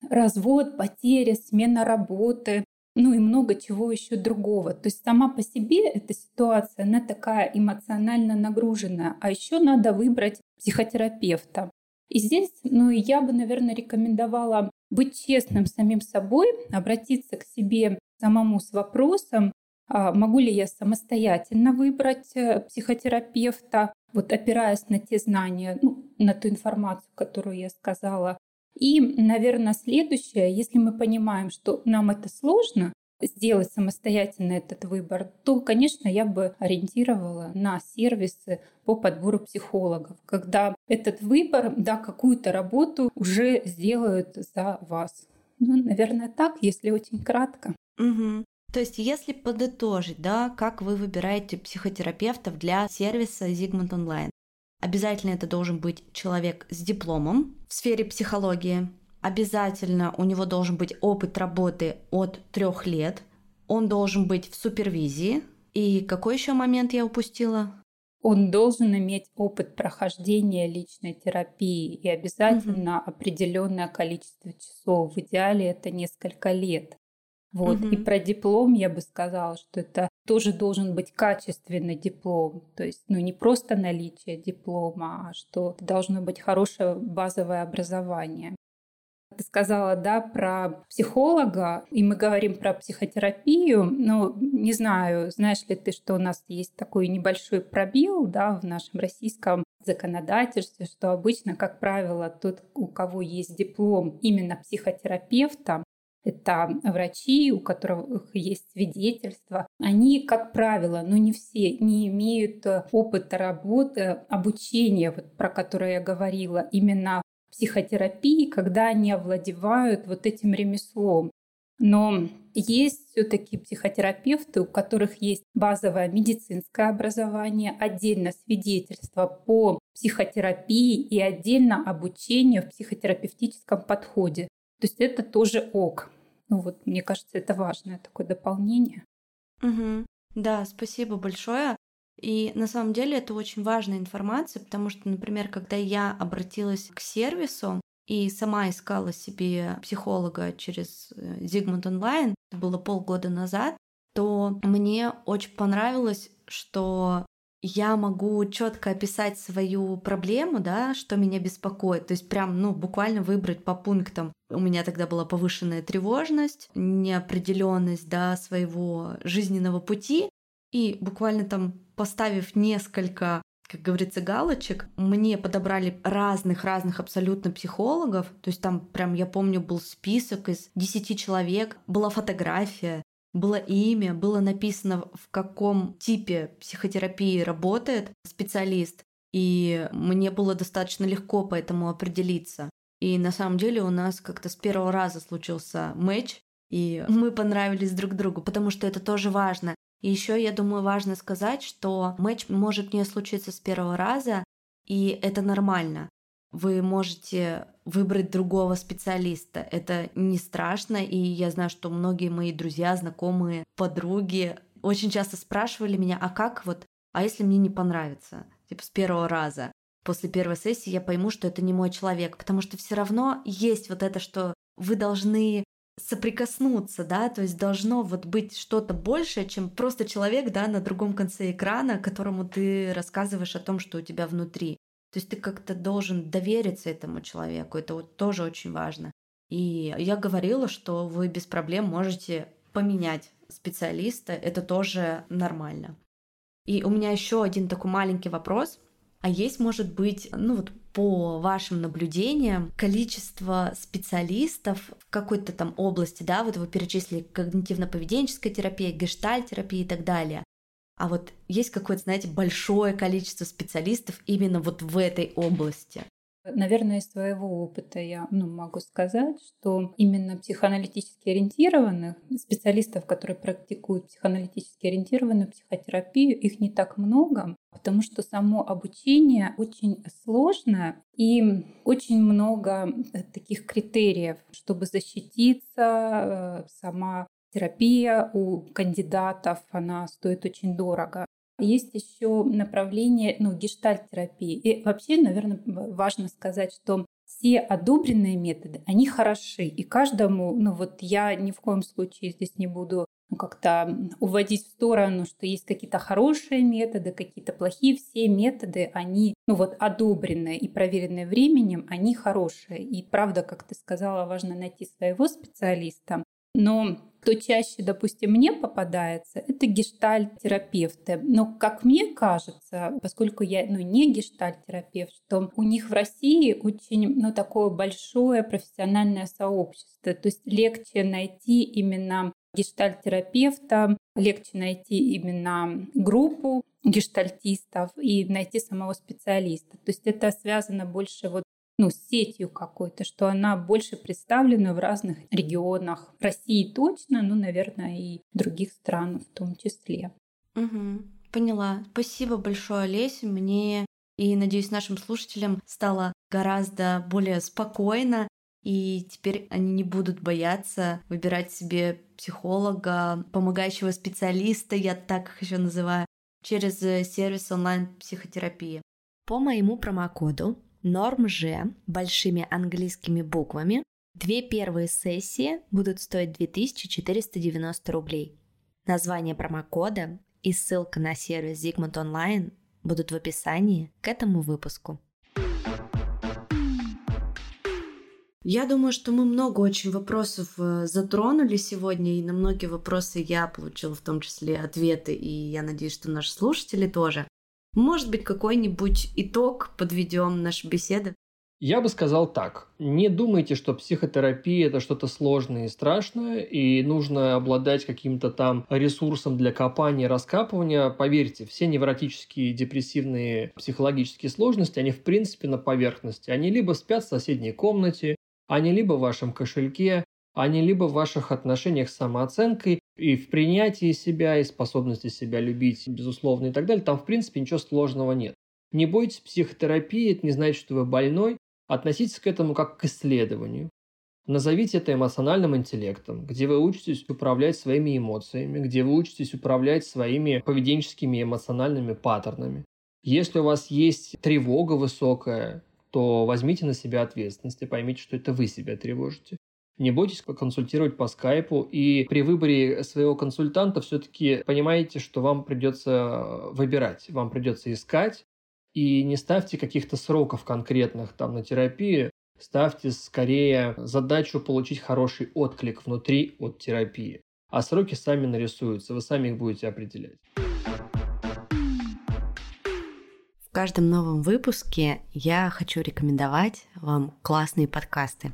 развод, потеря, смена работы, ну и много чего еще другого. То есть сама по себе эта ситуация, она такая эмоционально нагруженная. А еще надо выбрать психотерапевта. И здесь, ну, я бы, наверное, рекомендовала быть честным самим собой, обратиться к себе самому с вопросом, а могу ли я самостоятельно выбрать э, психотерапевта, вот опираясь на те знания, ну, на ту информацию, которую я сказала. И, наверное, следующее, если мы понимаем, что нам это сложно, сделать самостоятельно этот выбор, то, конечно, я бы ориентировала на сервисы по подбору психологов, когда этот выбор, да, какую-то работу уже сделают за вас. Ну, наверное, так, если очень кратко. Угу. То есть, если подытожить, да, как вы выбираете психотерапевтов для сервиса Zigmund Online? Обязательно это должен быть человек с дипломом в сфере психологии. Обязательно у него должен быть опыт работы от трех лет. Он должен быть в супервизии. И какой еще момент я упустила? Он должен иметь опыт прохождения личной терапии и обязательно угу. определенное количество часов. В идеале это несколько лет. Вот. Угу. И про диплом я бы сказала, что это тоже должен быть качественный диплом. То есть, ну, не просто наличие диплома, а что должно быть хорошее базовое образование. Ты сказала, да, про психолога, и мы говорим про психотерапию, но не знаю, знаешь ли ты, что у нас есть такой небольшой пробел, да, в нашем российском законодательстве, что обычно, как правило, тот, у кого есть диплом именно психотерапевта, это врачи, у которых есть свидетельства. Они, как правило, но не все, не имеют опыта работы, обучения, вот, про которое я говорила, именно психотерапии, когда они овладевают вот этим ремеслом. Но есть все-таки психотерапевты, у которых есть базовое медицинское образование, отдельно свидетельство по психотерапии и отдельно обучение в психотерапевтическом подходе. То есть это тоже ок. Ну вот, мне кажется, это важное такое дополнение. Угу. Да, спасибо большое. И на самом деле это очень важная информация, потому что, например, когда я обратилась к сервису и сама искала себе психолога через э, Online, это было полгода назад, то мне очень понравилось, что я могу четко описать свою проблему, да, что меня беспокоит. То есть прям, ну, буквально выбрать по пунктам. У меня тогда была повышенная тревожность, неопределенность, да, своего жизненного пути. И буквально там поставив несколько как говорится, галочек. Мне подобрали разных-разных абсолютно психологов. То есть там прям, я помню, был список из 10 человек, была фотография, было имя, было написано, в каком типе психотерапии работает специалист, и мне было достаточно легко по этому определиться. И на самом деле у нас как-то с первого раза случился матч, и мы понравились друг другу, потому что это тоже важно. И еще, я думаю, важно сказать, что матч может не случиться с первого раза, и это нормально вы можете выбрать другого специалиста. Это не страшно, и я знаю, что многие мои друзья, знакомые, подруги очень часто спрашивали меня, а как вот, а если мне не понравится, типа с первого раза? После первой сессии я пойму, что это не мой человек, потому что все равно есть вот это, что вы должны соприкоснуться, да, то есть должно вот быть что-то большее, чем просто человек, да, на другом конце экрана, которому ты рассказываешь о том, что у тебя внутри. То есть ты как-то должен довериться этому человеку. Это вот тоже очень важно. И я говорила, что вы без проблем можете поменять специалиста. Это тоже нормально. И у меня еще один такой маленький вопрос. А есть, может быть, ну вот по вашим наблюдениям, количество специалистов в какой-то там области, да, вот вы перечислили когнитивно-поведенческая терапия, гештальтерапия и так далее. А вот есть какое-то, знаете, большое количество специалистов именно вот в этой области. Наверное, из своего опыта я ну, могу сказать, что именно психоаналитически ориентированных специалистов, которые практикуют психоаналитически ориентированную психотерапию, их не так много, потому что само обучение очень сложное и очень много таких критериев, чтобы защититься, э, сама терапия у кандидатов, она стоит очень дорого. Есть еще направление ну, гештальт-терапии. И вообще, наверное, важно сказать, что все одобренные методы, они хороши. И каждому, ну вот я ни в коем случае здесь не буду ну, как-то уводить в сторону, что есть какие-то хорошие методы, какие-то плохие. Все методы, они, ну вот, одобренные и проверенные временем, они хорошие. И правда, как ты сказала, важно найти своего специалиста. Но Кто чаще, допустим, мне попадается, это гештальт-терапевты. Но, как мне кажется, поскольку я ну, не гештальт-терапевт, что у них в России очень ну, такое большое профессиональное сообщество. То есть легче найти именно гештальт-терапевта, легче найти именно группу гештальтистов и найти самого специалиста. То есть это связано больше вот ну, сетью какой-то, что она больше представлена в разных регионах России точно, ну, наверное, и других стран в том числе. Угу, поняла. Спасибо большое, Олеся. Мне и, надеюсь, нашим слушателям стало гораздо более спокойно, и теперь они не будут бояться выбирать себе психолога, помогающего специалиста, я так их еще называю, через сервис онлайн-психотерапии. По моему промокоду Норм Ж большими английскими буквами. Две первые сессии будут стоить 2490 рублей. Название промокода и ссылка на сервис Zigmund Online будут в описании к этому выпуску. Я думаю, что мы много очень вопросов э, затронули сегодня, и на многие вопросы я получила в том числе ответы, и я надеюсь, что наши слушатели тоже. Может быть, какой-нибудь итог подведем нашей беседы? Я бы сказал так. Не думайте, что психотерапия – это что-то сложное и страшное, и нужно обладать каким-то там ресурсом для копания, раскапывания. Поверьте, все невротические, депрессивные, психологические сложности, они в принципе на поверхности. Они либо спят в соседней комнате, они либо в вашем кошельке, они либо в ваших отношениях с самооценкой и в принятии себя, и способности себя любить, безусловно, и так далее. Там, в принципе, ничего сложного нет. Не бойтесь психотерапии, это не значит, что вы больной. Относитесь к этому как к исследованию. Назовите это эмоциональным интеллектом, где вы учитесь управлять своими эмоциями, где вы учитесь управлять своими поведенческими эмоциональными паттернами. Если у вас есть тревога высокая, то возьмите на себя ответственность и поймите, что это вы себя тревожите. Не бойтесь консультировать по скайпу, и при выборе своего консультанта все-таки понимаете, что вам придется выбирать, вам придется искать, и не ставьте каких-то сроков конкретных там на терапию, ставьте скорее задачу получить хороший отклик внутри от терапии. А сроки сами нарисуются, вы сами их будете определять. В каждом новом выпуске я хочу рекомендовать вам классные подкасты.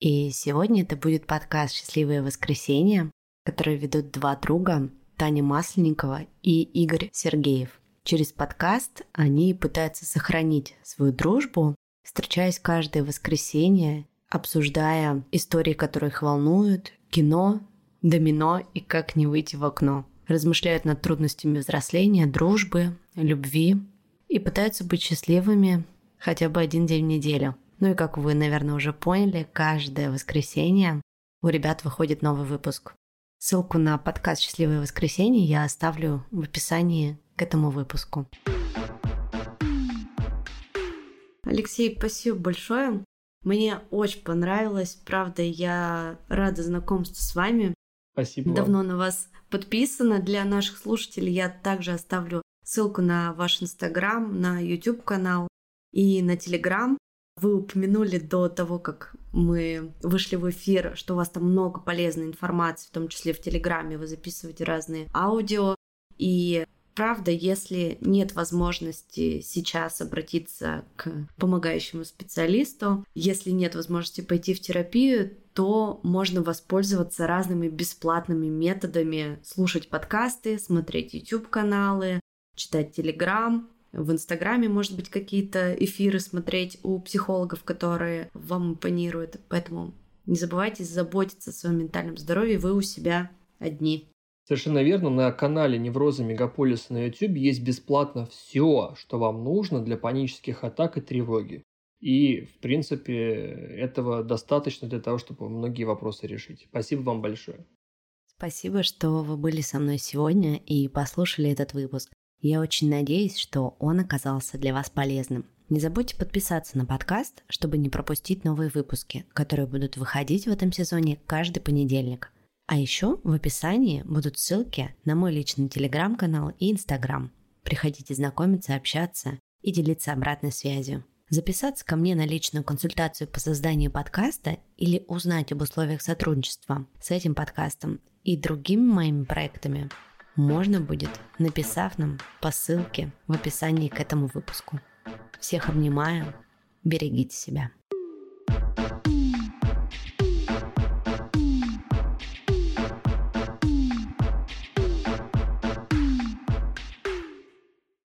И сегодня это будет подкаст «Счастливое воскресенье», который ведут два друга, Таня Масленникова и Игорь Сергеев. Через подкаст они пытаются сохранить свою дружбу, встречаясь каждое воскресенье, обсуждая истории, которые их волнуют, кино, домино и как не выйти в окно. Размышляют над трудностями взросления, дружбы, любви и пытаются быть счастливыми хотя бы один день в неделю – ну и как вы, наверное, уже поняли, каждое воскресенье у ребят выходит новый выпуск. Ссылку на подкаст «Счастливое воскресенье» я оставлю в описании к этому выпуску. Алексей, спасибо большое. Мне очень понравилось. Правда, я рада знакомству с вами. Спасибо. Давно вам. на вас подписана. Для наших слушателей я также оставлю ссылку на ваш инстаграм, на YouTube канал и на телеграм. Вы упомянули до того, как мы вышли в эфир, что у вас там много полезной информации, в том числе в Телеграме вы записываете разные аудио. И правда, если нет возможности сейчас обратиться к помогающему специалисту, если нет возможности пойти в терапию, то можно воспользоваться разными бесплатными методами, слушать подкасты, смотреть YouTube-каналы, читать Telegram, в Инстаграме, может быть, какие-то эфиры смотреть у психологов, которые вам импонируют. Поэтому не забывайте заботиться о своем ментальном здоровье, вы у себя одни. Совершенно верно, на канале Неврозы Мегаполиса на YouTube есть бесплатно все, что вам нужно для панических атак и тревоги. И, в принципе, этого достаточно для того, чтобы многие вопросы решить. Спасибо вам большое. Спасибо, что вы были со мной сегодня и послушали этот выпуск. Я очень надеюсь, что он оказался для вас полезным. Не забудьте подписаться на подкаст, чтобы не пропустить новые выпуски, которые будут выходить в этом сезоне каждый понедельник. А еще в описании будут ссылки на мой личный телеграм-канал и инстаграм. Приходите знакомиться, общаться и делиться обратной связью. Записаться ко мне на личную консультацию по созданию подкаста или узнать об условиях сотрудничества с этим подкастом и другими моими проектами можно будет, написав нам по ссылке в описании к этому выпуску. Всех обнимаю, берегите себя.